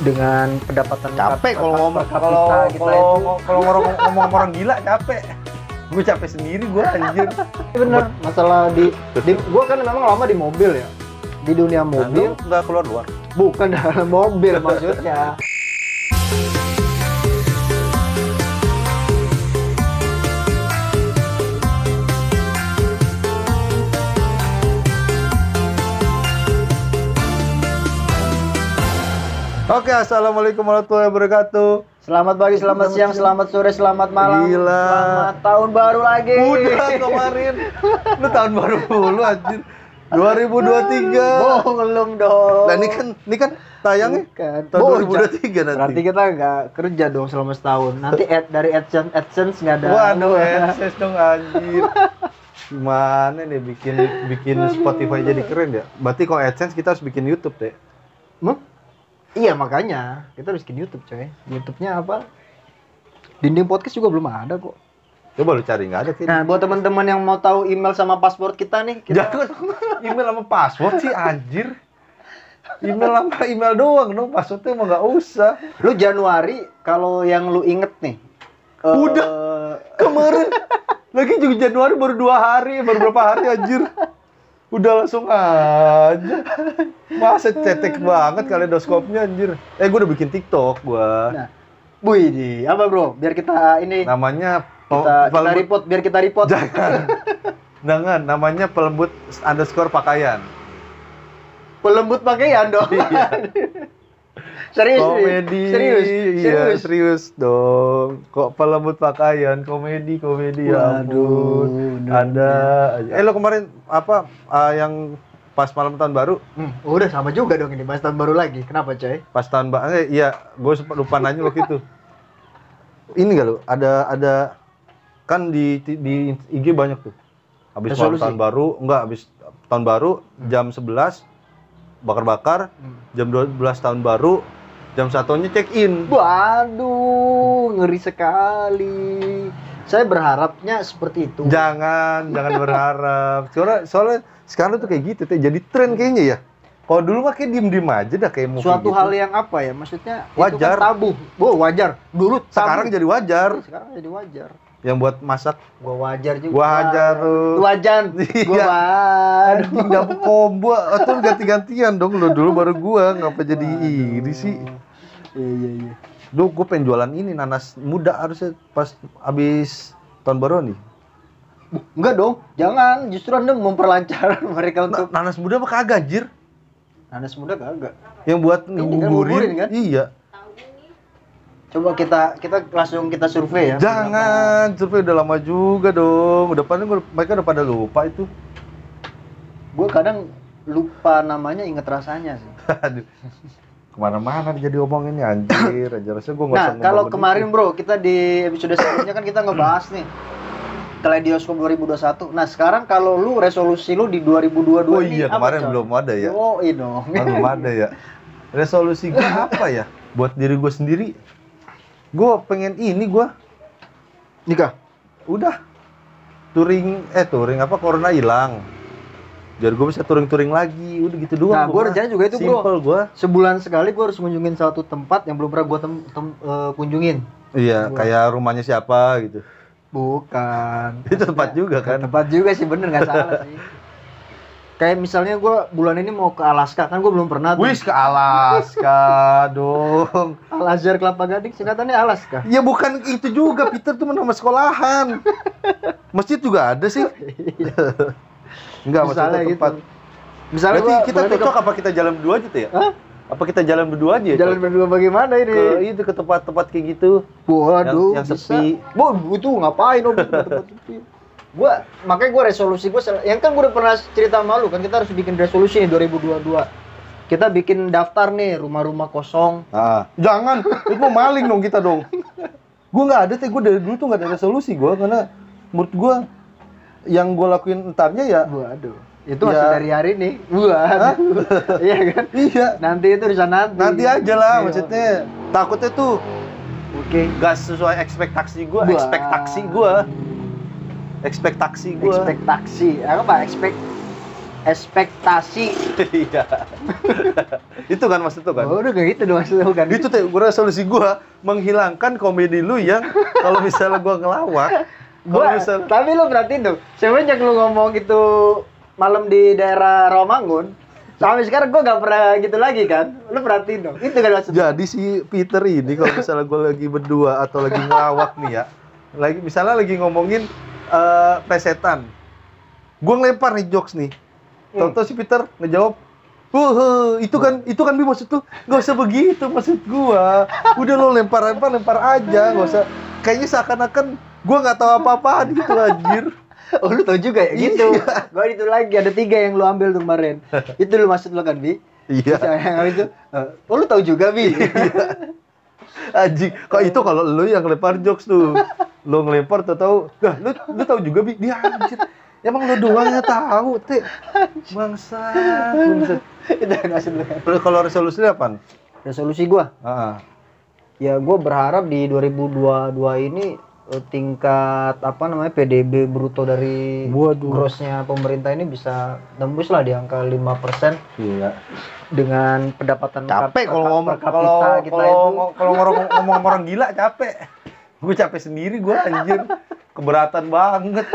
dengan pendapatan capek kalau ngomong kalau kita kalau itu. kalau ngomong ngomong orang gila capek. Gue capek sendiri gue anjir. Bener. Masalah di, di gua kan memang lama di mobil ya. Di dunia Nah, mobil. nggak keluar luar bukan dalam mobil maksudnya Oke, assalamualaikum warahmatullahi wabarakatuh. selamat pagi selamat siang selamat sore selamat malam Gila. selamat tahun baru lagi Udah kemarin, lu tahun baru dulu anjir. 2023. bohong belum dong Nah ini kan, ini kan tayangnya Bukan. tahun Bocah. 2023 nanti. Berarti kita nggak kerja dong selama setahun. Nanti ad, dari AdSense AdSense nggak ada. Waduh, AdSense dong anjir. Gimana nih bikin bikin Spotify jadi keren ya? Berarti kalau AdSense kita harus bikin YouTube deh. Hmm? Iya makanya kita harus bikin YouTube coy. YouTube-nya apa? Dinding podcast juga belum ada kok. Coba lu cari nggak ada sih. Nah buat teman-teman yang mau tahu email sama password kita nih, kita Jangan email sama password sih anjir. Email sama email doang dong, passwordnya emang nggak usah. lu Januari kalau yang lu inget nih. eh, Udah. Kemarin lagi juga Januari baru dua hari, baru berapa hari anjir. Udah langsung aja. Masa cetek banget kaleidoskopnya anjir. Eh gue udah bikin TikTok gua. Nah, Wih, di apa bro? Biar kita ini Namanya kita, kita pelembut- report, biar kita report. Jangan. Jangan, namanya pelembut underscore pakaian. Pelembut pakaian dong. Iya. serius, komedi. Serius, iya serius. serius dong. Kok pelembut pakaian? Komedi komedi ya ampun. ada aja. eh lo kemarin apa ah, yang pas malam tahun baru? Hmm, udah sama juga dong ini, bahas tahun baru lagi. Kenapa coy? pas tahun baru eh, iya gue sempat lupa nanya waktu itu. Ini gak lo? Ada ada kan di di IG banyak tuh. Habis malam tahun baru enggak habis tahun baru jam 11 bakar-bakar. Jam 12 tahun baru jam satunya check in Waduh, ngeri sekali. Saya berharapnya seperti itu. Jangan, jangan berharap. Soalnya, soalnya sekarang tuh kayak gitu, jadi tren kayaknya ya. Kalau dulu mah kayak diem-diem aja dah kayak mau Suatu kayak hal gitu. yang apa ya? Maksudnya itu Wajar. kan tabu. Oh, wajar. Dulu tabu. Sekarang jadi wajar. sekarang jadi wajar. Yang buat masak, Gua wajar juga. gua hajar tuh. Lu wajar. Gua Iya. wajar. Anjing dapet combo, atau ganti-gantian dong lo dulu baru gua ngapa jadi iri sih. Iya, iya, iya. Duh, gue pengen jualan ini nanas muda harusnya pas abis tahun baru nih. Enggak dong, jangan. Justru Anda memperlancar mereka Na- untuk nanas muda mah kagak anjir. nanas muda kagak. Yang buat Ini kan ngegugurin. nguburin, kan? Iya. Coba kita kita langsung kita survei ya. Jangan, survei udah lama juga dong. Udah pada mereka udah pada lupa itu. Gue kadang lupa namanya, inget rasanya sih. Aduh. Ke mana-mana jadi omonginnya anjir. Aja rasanya gue nggak Nah, kalau kemarin itu. bro, kita di episode sebelumnya kan kita ngebahas nih Kaleidoskop 2021. Nah, sekarang kalau lu resolusi lu di 2022 Oh ini iya, apa, kemarin Coy? belum ada ya. Oh, iya dong. Belum ada ya. Resolusi gue apa ya? Buat diri gue sendiri. Gue pengen ini gue. Nikah. Udah. Touring, eh touring apa? Corona hilang. Biar gue bisa touring-touring lagi. Udah gitu doang. Nah, gua rencana juga itu, bro. Simple gue. Sebulan sekali gua harus kunjungin satu tempat yang belum pernah gua tem- tem- eh, kunjungin. Iya, Gua. kayak rumahnya siapa gitu. Bukan. Itu tempat juga kan. Tempat juga sih bener nggak salah sih. Kayak misalnya gua bulan ini mau ke Alaska kan gua belum pernah tuh. Wis ke Alaska dong. Al Azhar Kelapa Gading singkatannya Alaska. Ya bukan itu juga, Peter tuh nama sekolahan. Masjid juga ada sih. Enggak, maksudnya gitu. tempat. Misalnya Berarti gua kita cocok apa kita jalan berdua aja tuh ya? Hah? Apa kita jalan berdua aja? Jalan Cok? berdua bagaimana ini? ke itu ke tempat-tempat kayak gitu. Waduh, yang- yang bisa. sepi. Bo, itu ngapain om? Tempat sepi. Gua makanya gua resolusi gua sel- yang kan gua udah pernah cerita sama lu kan kita harus bikin resolusi nih 2022. Kita bikin daftar nih rumah-rumah kosong. Ah, jangan. Itu mau maling dong kita dong. Gue nggak ada, teh gue dari dulu tuh nggak ada resolusi gue karena menurut gue yang gue lakuin entarnya ya Waduh. Itu Ya. hasil dari hari ini. Waduh. Iya kan? iya Nanti itu bisa nanti. nanti aja lah Iya. maksudnya takutnya tuh Oke. nggak sesuai ekspektasi gue Wah. ekspektasi gue ekspektasi gue Ekspektasi. Apa Expect ekspektasi. Iya. itu kan maksud itu kan. Oh, udah kayak gitu dong maksudnya bukan. Itu teh gue resolusi gua menghilangkan komedi lu yang kalau misalnya gua ngelawak, kalau Gua, misalnya tapi lu perhatiin tuh, semenjak lu ngomong gitu malam di daerah Rawamangun, sampai sekarang gua gak pernah gitu lagi kan. Lu perhatiin dong. Itu kan maksudnya. Jadi si Peter ini kalau misalnya gue lagi berdua atau lagi ngelawak nih ya, lagi misalnya lagi ngomongin eh plesetan, gue ngelempar nih jokes nih, Hmm. Tahu-tahu si Peter ngejawab, "Huh, huh, itu kan itu kan bi maksud tuh nggak usah begitu maksud gua. Udah lo lempar-lempar lempar aja, nggak usah. Kayaknya seakan-akan gua nggak tahu apa-apaan gitu anjir. Oh lu tau juga ya? Gitu. Iya. Gua itu lagi ada tiga yang lu ambil tuh kemarin. itu lu maksud lu kan Bi? Iya. Yang itu. Oh lu tau juga Bi? Anjing, kok itu kalau lu yang lempar jokes tuh. Lu ngelempar tuh tahu, dah lu lu tahu juga bi dia anjir. Emang lu doang yang tahu, teh. Bangsa, itu. Terus kalau resolusi apa? Resolusi gua. Ah, Ya gua berharap di 2022 ini tingkat apa namanya PDB bruto dari Waduh. grossnya pemerintah ini bisa tembus lah di angka 5% iya. dengan pendapatan capek kalau ngomong kalau kita kalau itu. kalau ngomong ngomong orang gila capek. Gue capek sendiri gue anjir. Keberatan banget.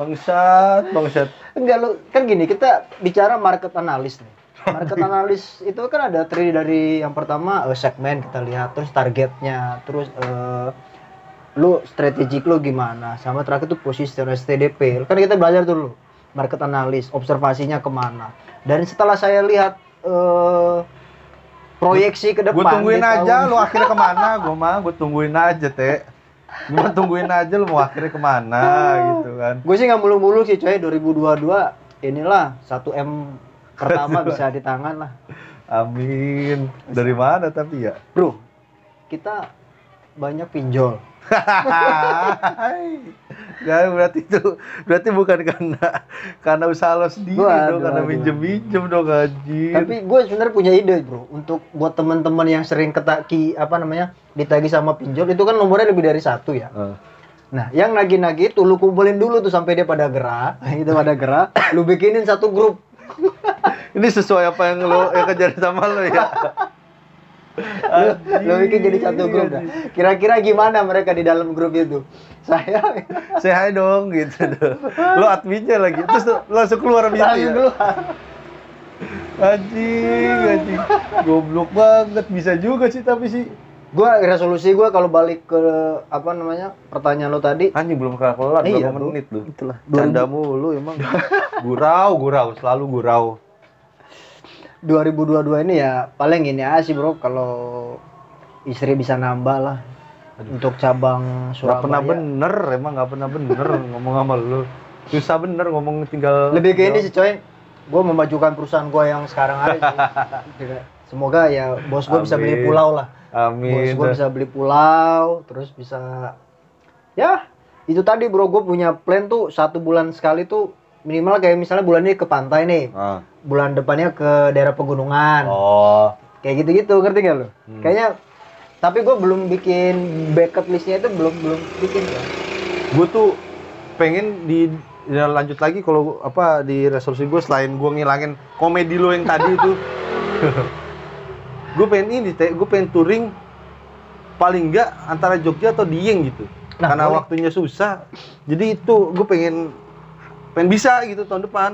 Bangsat bangsat. Enggak lu kan gini kita bicara market analis nih. Market analis itu kan ada terdiri dari yang pertama eh, segmen kita lihat terus targetnya terus eh, lu strategik lu gimana? Sama terakhir tuh posisi STDP kan kita belajar dulu market analis observasinya ke mana. Dan setelah saya lihat eh, proyeksi ke depan gue tungguin aja tahun- lu akhirnya ke mana? Gue mah gue tungguin aja teh gue tungguin aja lu mau akhirnya ke mana gitu kan. Gue sih nggak mulu-mulu sih coy. 2022 inilah 1 m pertama bisa di tangan lah. Amin. Dari mana tapi ya? Bro kita banyak pinjol. Gak berarti itu berarti bukan karena karena usaha lo sendiri Waduh, dong, karena waduh. minjem minjem dong anjir. tapi gue sebenarnya punya ide bro. Untuk buat teman-teman yang sering ketaki apa namanya ditagi sama pinjol itu kan nomornya lebih dari satu ya. Eh, nah yang nagih-nagih itu lu kumpulin dulu tuh sampai dia pada gerah itu pada gerah lu bikinin satu grup. Ini sesuai apa yang lo yang kejar sama lo ya. Lu, lu bikin jadi satu grup dah. kira-kira gimana mereka di dalam grup itu saya Say hi dong gitu. Lo adminnya lagi. Terus lo langsung keluar abis itu langsung ya. keluar Anjing, anjing. Goblok banget bisa juga sih tapi sih. gua resolusi gua kalau balik ke apa namanya pertanyaan lo tadi Anjing belum kelar kelar Iya, menit lu. itulah Canda mulu emang. Gurau, gurau, selalu gurau. 2022 ini ya paling ini aja sih bro kalau istri bisa nambah lah untuk cabang Gak pernah Surabaya bener, emang gak pernah bener ngomong sama lu. Susah bener ngomong tinggal. lebih ke ini sih coy gue memajukan perusahaan gue yang sekarang ada sih. semoga ya bos gue bisa beli pulau lah bos Amin. gue bisa beli pulau terus bisa ya itu tadi bro gue punya plan tuh satu bulan sekali tuh minimal kayak misalnya bulan ini ke pantai nih Ah. bulan depannya ke daerah pegunungan Oh. kayak gitu-gitu ngerti gak lo Hmm. kayaknya tapi gue belum bikin backup listnya itu belum belum bikin ya gue tuh pengen di ya lanjut lagi kalau apa di resolusi gue selain gue ngilangin komedi lo yang tadi itu gue pengen ini gue pengen touring paling enggak antara Jogja atau Dieng gitu Nah, karena boleh. waktunya susah jadi itu gue pengen pengen bisa gitu tahun depan.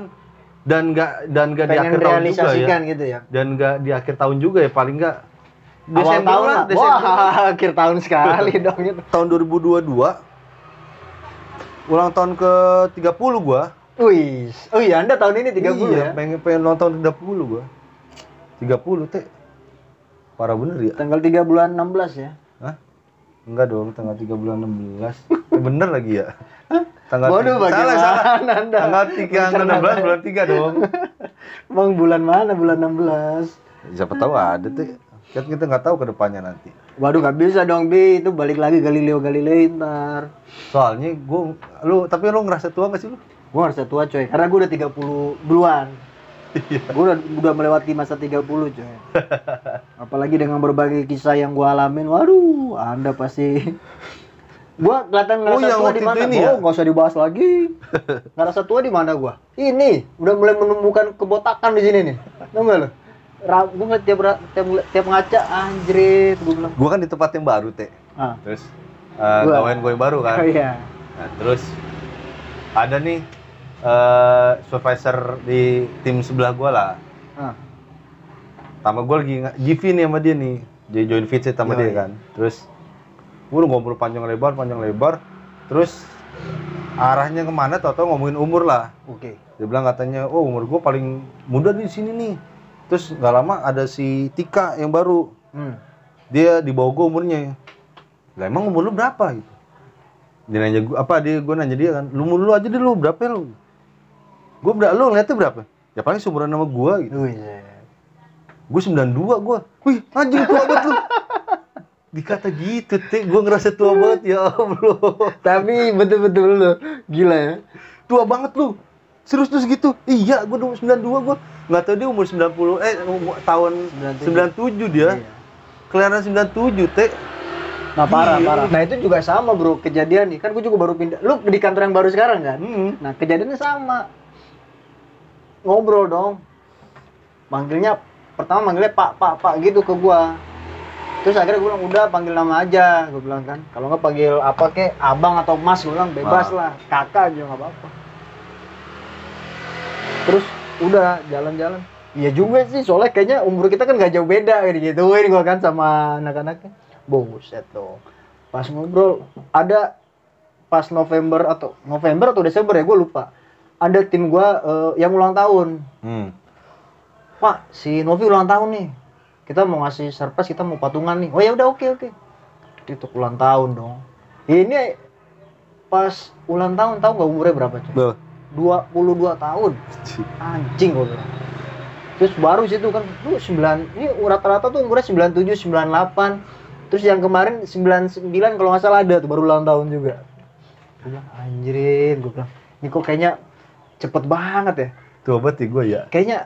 Dan enggak dan enggak di akhir tahun juga ya. gitu ya. Dan enggak di akhir tahun juga ya paling enggak awal Desember tahun lah. Desember. Wah akhir tahun sekali dong itu. Tahun 2022 ulang tahun ke 30 gua. Wih, oh iya Anda tahun ini 30 iya, ya? pengen pengen nonton 30 gua. 30 teh. Parah bener ya. Tanggal 3 bulan 16 ya? Hah? enggak dong tanggal 3 bulan 16 eh, bener lagi ya tanggal Waduh, tiga- salah bagaimana salah Anda? tanggal 3 16 bulan 3 dong Bang bulan mana? Bulan 16. siapa tahu ada tuh kan kita nggak tahu ke depannya nanti Waduh, gak bisa dong, Bi. Itu balik lagi Galileo Galilei ntar. soalnya gua lu tapi lu ngerasa tua gak sih lu Gue harus tua, coy. Karena gue udah 30 duluan. Iya. gue udah, udah melewati masa 30, coy. Apalagi dengan berbagai kisah yang gue alamin. Waduh, Anda pasti Gua kelihatan ngerasa Oh, yang tua di mana? itu ini Oh, ya? nggak usah dibahas lagi. ngerasa tua di mana gua? Ini udah mulai menemukan kebotakan di sini nih. Tahu nggak lo? Ra- Gua ngeliat tiap, tiap, tiap ngaca anjrit gua bilang. Gua kan di tempat yang baru, Teh. Ah. Terus uh, Gua. gawain gue yang baru kan. Oh iya. Nah, terus ada nih eh supervisor di tim sebelah gua lah. Ah. Sama gue lagi GV nih sama dia nih. Jadi join visit sama Yoi. dia kan. Terus gue udah ngobrol panjang lebar, panjang lebar. Terus arahnya ke mana tau-tau ngomongin umur lah. Oke. Dia bilang katanya, oh umur gue paling muda di sini nih. Terus nggak lama ada si Tika yang baru. Hmm. Dia di bawah gue umurnya. Lah emang umur lu berapa gitu? Dia nanya gua, apa dia gue nanya dia kan, lu umur lu aja deh lu berapa ya lu? Gue berapa lu ngeliatnya berapa? Ya paling seumuran sama gue gitu. Wih, iya. Gue 92 gue. Wih, anjing tua banget lu. Dikata gitu, Teh. Gue ngerasa tua banget ya Allah. Tapi betul-betul lo gila ya. Tua banget lu. Serius terus gitu. Iya, gue umur 92 gue. Nggak tahu dia umur 90 eh umur, tahun 97, dia. Iya. Kelahiran 97, Teh. Nah parah Iya. parah. Nah itu juga sama bro kejadian nih. Kan gue juga baru pindah. Lu di kantor yang baru sekarang kan? Hmm. Nah kejadiannya sama. Ngobrol dong. Manggilnya pertama manggilnya pak pak pak gitu ke gua. Terus akhirnya gue bilang udah panggil nama aja, gue bilang kan. Kalau nggak panggil apa kek, abang atau mas, gue bilang bebas Ah. lah, kakak juga nggak apa-apa. Terus udah jalan-jalan. Iya juga sih, soalnya kayaknya umur kita kan gak jauh beda gituin gua kan sama anak-anaknya. Buset dong. Pas ngobrol, ada pas November atau November atau Desember ya gue lupa. Ada tim gua eh, yang ulang tahun. Hmm. Pak, si Novi ulang tahun nih. Kita mau ngasih surprise, kita mau patungan nih. Oh ya udah oke oke. Itu ulang tahun dong. Ini pas ulang tahun tahu nggak umurnya berapa cuy? Tuh. 22 tahun. Anjing gue bilang. Terus baru situ kan tuh 9 ini rata-rata tuh umurnya 97, 98. Terus yang kemarin 99 kalau nggak salah ada tuh baru ulang tahun juga. Gue bilang anjir, gue bilang. Ini kok kayaknya cepet banget ya. Tua banget ya gue ya. Kayaknya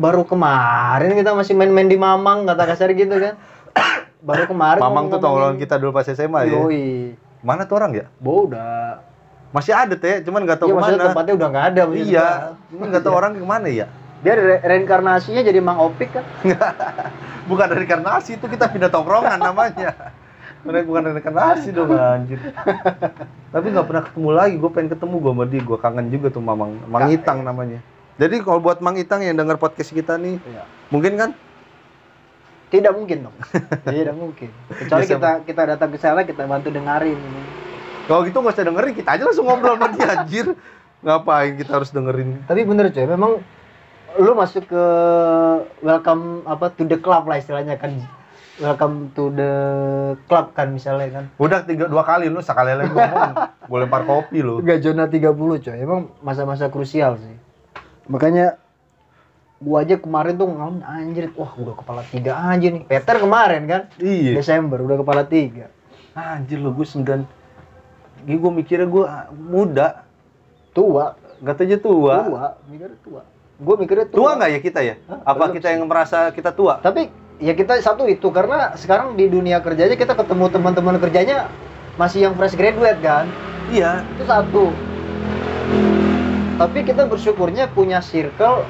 baru kemarin kita masih main-main di Mamang kata kasar gitu kan. Baru kemarin Mamang tuh tongkrongan kita dulu pas SMA ya. Yoi. Mana tuh orang ya? Bo udah. Masih ada teh, cuman nggak tahu Iya ke mana. tempatnya udah nggak ada. Iya, cuman nggak tahu orang ke mana ya. Dia re- reinkarnasinya jadi Mang Opik kan. Bukan dari karnasi itu kita pindah tongkrongan namanya. Mereka bukan dari karnasi dong anjir. Tapi nggak pernah ketemu lagi. Gue pengen ketemu gue sama dia. Gue kangen juga tuh Mamang. Mang Ka- Itang namanya. Jadi kalau buat Mang Itang yang dengar podcast kita nih, Iya. mungkin kan? Tidak mungkin dong. Tidak mungkin. Kecuali kita kita datang ke sana kita bantu dengarin. Kalau gitu nggak usah dengerin, kita aja langsung ngobrol sama dia anjir. Ngapain kita harus dengerin? Tapi bener coy, memang lu masuk ke welcome apa to the club lah istilahnya kan. Welcome to the club kan misalnya kan. Udah tiga dua kali lu sekali lagi ngomong, gue lempar kopi lu. Enggak zona 30 coy. Emang masa-masa krusial sih. Makanya gua aja kemarin tuh ngalamin anjir, wah udah kepala tiga aja nih. Peter kemarin kan, Iya. Desember udah kepala tiga. Anjir lu gue sembilan. Gue gue mikirnya gue muda, Tua, nggak aja tua. tua, mikirnya tua. Gue mikirnya tua. Tua nggak ya kita ya? Hah? Apa Belum kita sih. yang merasa kita tua? Tapi ya kita satu itu karena sekarang di dunia kerjanya kita ketemu teman-teman kerjanya masih yang fresh graduate kan. Iya. Itu satu. Tapi kita bersyukurnya punya circle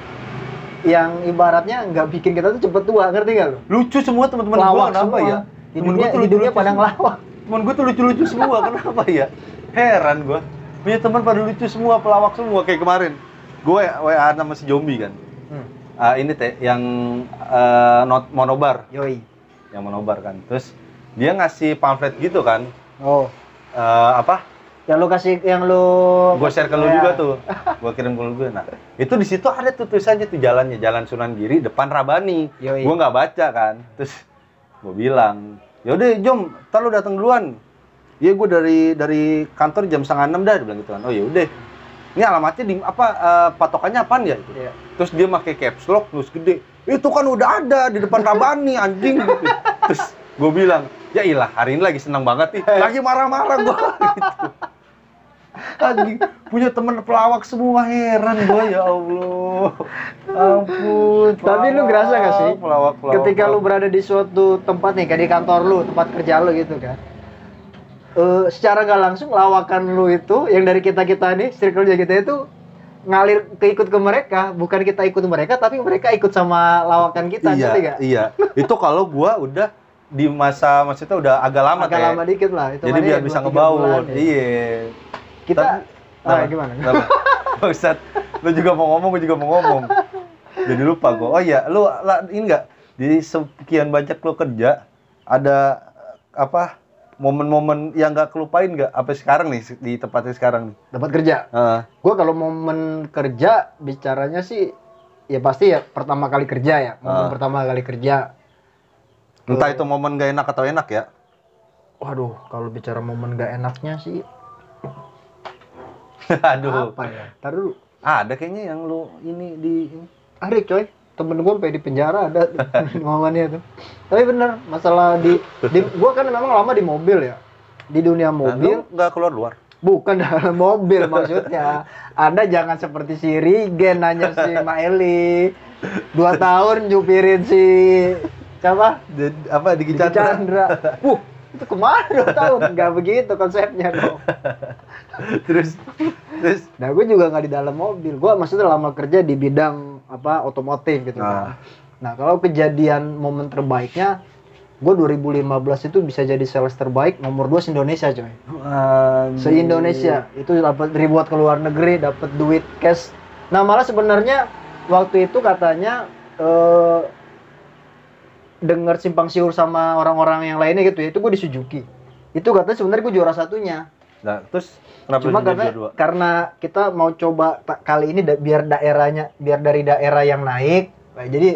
yang ibaratnya nggak bikin kita tuh cepet tua, ngerti gak lo? Lucu semua teman-teman gue kenapa semua. ya? Temen gua tuh lucu-lucu pada semua. ngelawak. Temen gue tuh lucu-lucu semua, kenapa ya? Heran gue. Punya teman pada lucu semua, pelawak semua kayak kemarin. Gue WA sama si Jombi kan. Hmm. Ah, ini teh yang eh, not monobar, Yoi. yang monobar kan. Terus dia ngasih pamflet gitu kan. Oh. Eh, apa? Yang lu kasih yang lu gue share ke lu Ya. juga tuh. Gue kirim ke lu juga. Nah itu di situ ada tuh tulisannya tuh jalannya jalan Sunan Giri depan Rabani. Gue nggak baca kan. Terus gue bilang yaudah Jom ntar lu datang duluan. Iya gue dari dari kantor jam setengah enam dah dia bilang gitu kan. Oh yaudah ini alamatnya di apa eh, patokannya apaan ya? Gitu. Iya. terus dia pakai caps lock terus gede. Itu kan udah ada di depan Rabani anjing. Gitu. terus gue bilang ya ilah hari ini lagi senang banget nih. Lagi marah-marah gue gitu. Anjing punya temen pelawak semua heran gue ya Allah ampun Tapi lu pelawak, ngerasa gak sih? pelawak, pelawak, Ketika lu pelawak. berada di suatu tempat nih, kayak di kantor lu, tempat kerja lu gitu kan. eh, secara nggak langsung lawakan lu itu yang dari kita kita nih circle kita itu ngalir keikut ke mereka bukan kita ikut mereka tapi mereka ikut sama lawakan kita iya, nggak? iya. Itu kalau gua udah di masa maksudnya udah agak lama agak Teh. lama dikit lah itu Jadi biar bisa ngebaur. iya. Kita Tapi- ah, Kenapa? gimana Kenapa? Bangsat. Lu juga mau ngomong, gue juga mau ngomong. Jadi lupa gue. Oh iya, lu ini enggak di sekian banyak lu kerja ada apa momen-momen yang nggak kelupain nggak apa sekarang nih di tempatnya sekarang nih dapat kerja Heeh. gue kalau momen kerja bicaranya sih ya pasti ya pertama kali kerja ya momen Ah. pertama kali kerja entah itu momen gak enak atau enak ya waduh kalau bicara momen gak enaknya sih aduh. Apa ya? Ntar dulu. Ada kayaknya yang lu ini di ada coy. Temen gue sampai di penjara ada momennya tuh. Tapi bener masalah di, di gue kan memang lama di mobil ya. Di dunia Nah, mobil. lu nggak keluar luar? Bukan dalam mobil maksudnya. Anda jangan seperti si Rigen nanya si Maeli. Dua tahun nyupirin si siapa? Di- apa di Chandra? Chandra. Wuh, itu ke mana dua tahun? Nggak begitu konsepnya dong terus terus nah gue juga nggak di dalam mobil. Gue maksudnya lama kerja di bidang apa otomotif gitu Nah. kan nah kalau kejadian momen terbaiknya gue 2015 itu bisa jadi sales terbaik nomor 2 se Indonesia coy. Se Indonesia itu dapat ribuan ke luar negeri dapat duit cash. Nah malah sebenarnya waktu itu katanya eh, dengar simpang siur sama orang-orang yang lainnya gitu ya itu gue di Suzuki itu katanya sebenarnya gue juara satunya nah terus kenapa cuma karena dua karena kita mau coba kali ini da- biar daerahnya biar dari daerah yang naik. Nah, jadi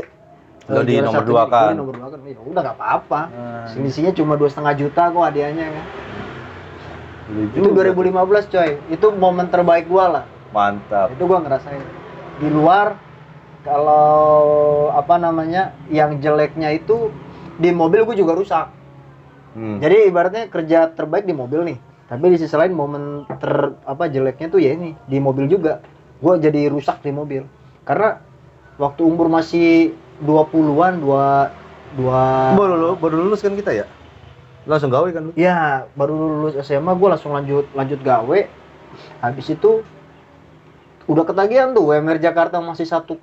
Lo di nomor dua kan? di nomor dua kan? Ya udah nggak apa-apa. Hmm. selisihnya cuma dua setengah juta kok hadiahnya kan? Itu juga. 2015 coy. Itu momen terbaik gua lah. Mantap. Itu gua ngerasain. Di luar kalau apa namanya yang jeleknya itu di mobil gua juga rusak. Hmm. jadi ibaratnya kerja terbaik di mobil nih tapi di sisi lain momen ter apa jeleknya tuh ya ini di mobil juga. Gua jadi rusak di mobil. Karena waktu umur masih 20-an dua dua baru lu baru lulus kan kita ya? Langsung gawe kan lu? Ya baru lulus SMA gua langsung lanjut lanjut gawe. Habis itu udah ketagihan tuh UMR Jakarta masih 1,3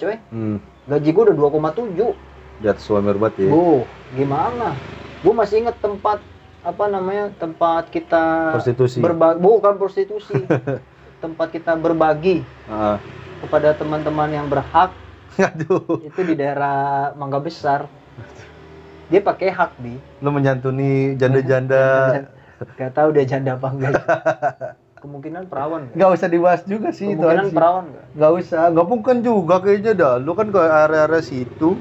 coy. Hmm. gaji gua udah 2,7 di atas UMR banget ya. Bu, gimana? Gue masih inget tempat apa namanya tempat kita prostitusi. berbagi, bukan prostitusi, tempat kita berbagi Heeh. kepada teman-teman yang berhak. Aduh. Itu di daerah Mangga Besar. Dia pakai hak di, lu menyantuni janda-janda. Gak tahu dia janda apa enggak. Kemungkinan perawan nggak? usah dibahas juga sih itu Kemungkinan aja perawan nggak? nggak usah. Nggak mungkin juga kayaknya dah. Lu kan ke area-area situ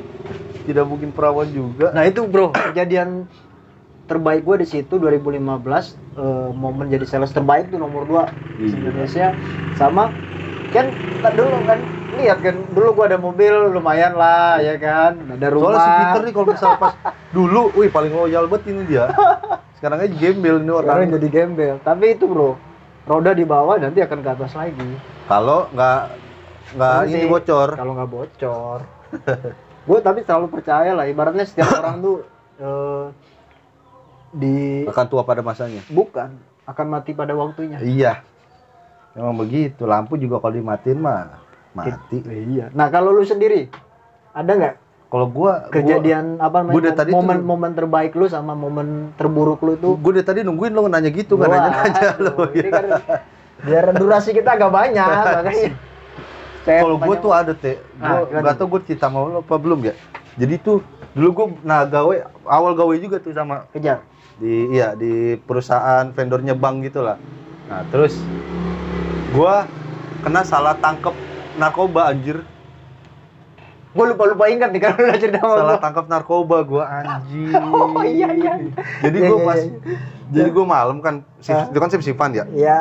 tidak mungkin perawan juga. Nah itu bro, kejadian terbaik gue di situ 2015 eh, momen jadi sales terbaik tuh nomor 2 di Iya. Indonesia. Sama kan dulu kan lihat kan dulu gua ada mobil lumayan lah ya kan ada rumah soalnya si Peter nih kalau misalnya pas dulu wih paling loyal banget ini dia. Sekarang aja gembel sekarang orang. Jadi gembel. Tapi itu bro roda di bawah nanti akan ke atas lagi. Kalau nggak nggak ini bocor. kalau nggak bocor. Gue tapi selalu percaya lah ibaratnya setiap orang tuh eh, di akan tua pada masanya? Bukan akan mati pada waktunya. Iya. Memang begitu lampu juga kalau dimatiin mah mati. Iya. Nah kalau lu sendiri ada nggak kalau gua kejadian apa gua dari namanya? tadi tuh- momen momen terbaik lu sama momen terburuk lu tuh? Gue dari tadi nungguin lo nanya gitu kan nanya nanya lo aduh, ini kan biar durasi kita agak banyak makanya saya kalau gue banyak- tuh ada teh Ah, gimana? nggak tau gue cerita sama lo apa belum ya. Jadi tuh dulu gue nah gawe awal gawe juga tuh sama kejar di iya di perusahaan vendornya bank gitulah. Nah terus gue kena salah tangkep narkoba anjir. Gue lupa lupa ingat nih kalau udah cerita salah gua. tangkep narkoba gue anjir oh iya iya. Jadi Iya, gue iya, pas iya. jadi gue malam kan shift, Ah. itu kan shift ya? Iya.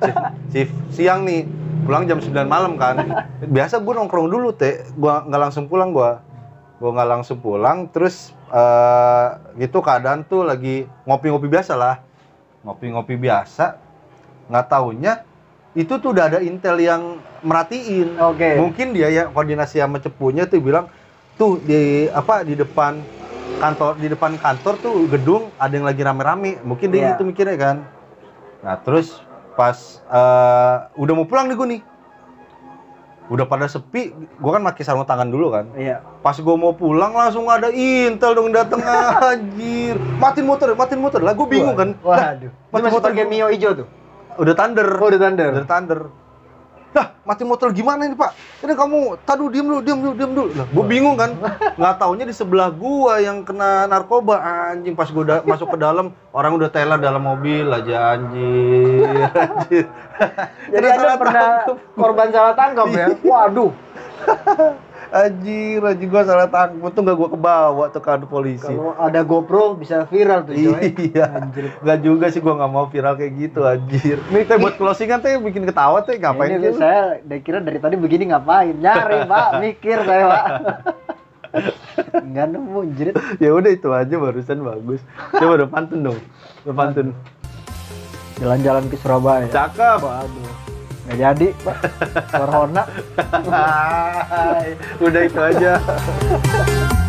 Shift, shift siang nih pulang jam 9 malam kan. Biasa gue nongkrong dulu teh gua nggak langsung pulang gua gua nggak langsung pulang terus eh gitu keadaan tuh lagi ngopi-ngopi biasa lah ngopi-ngopi biasa nggak taunya itu tuh udah ada intel yang merhatiin oke mungkin dia ya koordinasi sama cepunya tuh bilang tuh di apa di depan kantor di depan kantor tuh gedung ada yang lagi rame-rame. Mungkin dia Iya. itu mikirnya kan. Nah, terus pas eh, udah mau pulang nih gue nih. Udah pada sepi, gue kan pakai sarung tangan dulu kan. Iya. Pas gue mau pulang langsung ada Intel dong dateng anjir. Matiin motor, matiin motor. Lah gue bingung kan. Lah, Waduh. Masih masih motor. Mio hijau tuh. udah thunder. Oh, udah thunder. Udah thunder. Dah, mati motor gimana ini pak? Ini kamu, tadu diem dulu, diem dulu, diem dulu. Lah, gue bingung kan, nggak taunya di sebelah gua yang kena narkoba anjing. Pas gue masuk ke dalam, orang udah teler dalam mobil aja anjir. Jadi salah pernah tangkap. korban salah tangkap ya? Waduh. Anjir, anjir gua salah tangkap. Untung gak gua kebawa tuh kantor polisi. Kalau ada GoPro bisa viral tuh, coy. Iya. Anjir. Nggak juga sih gua nggak mau viral kayak gitu anjir. Nih teh buat closingan teh bikin ketawa teh ngapain ini gitu? saya udah kira dari tadi begini ngapain? Nyari, Pak. Mikir saya, Pak. Enggak nemu, jerit. ya udah itu aja barusan bagus. Coba udah pantun dong. Udah pantun. Jalan-jalan ke Surabaya. Cakep. Waduh. Nggak jadi, Pak. Corona. Udah itu aja.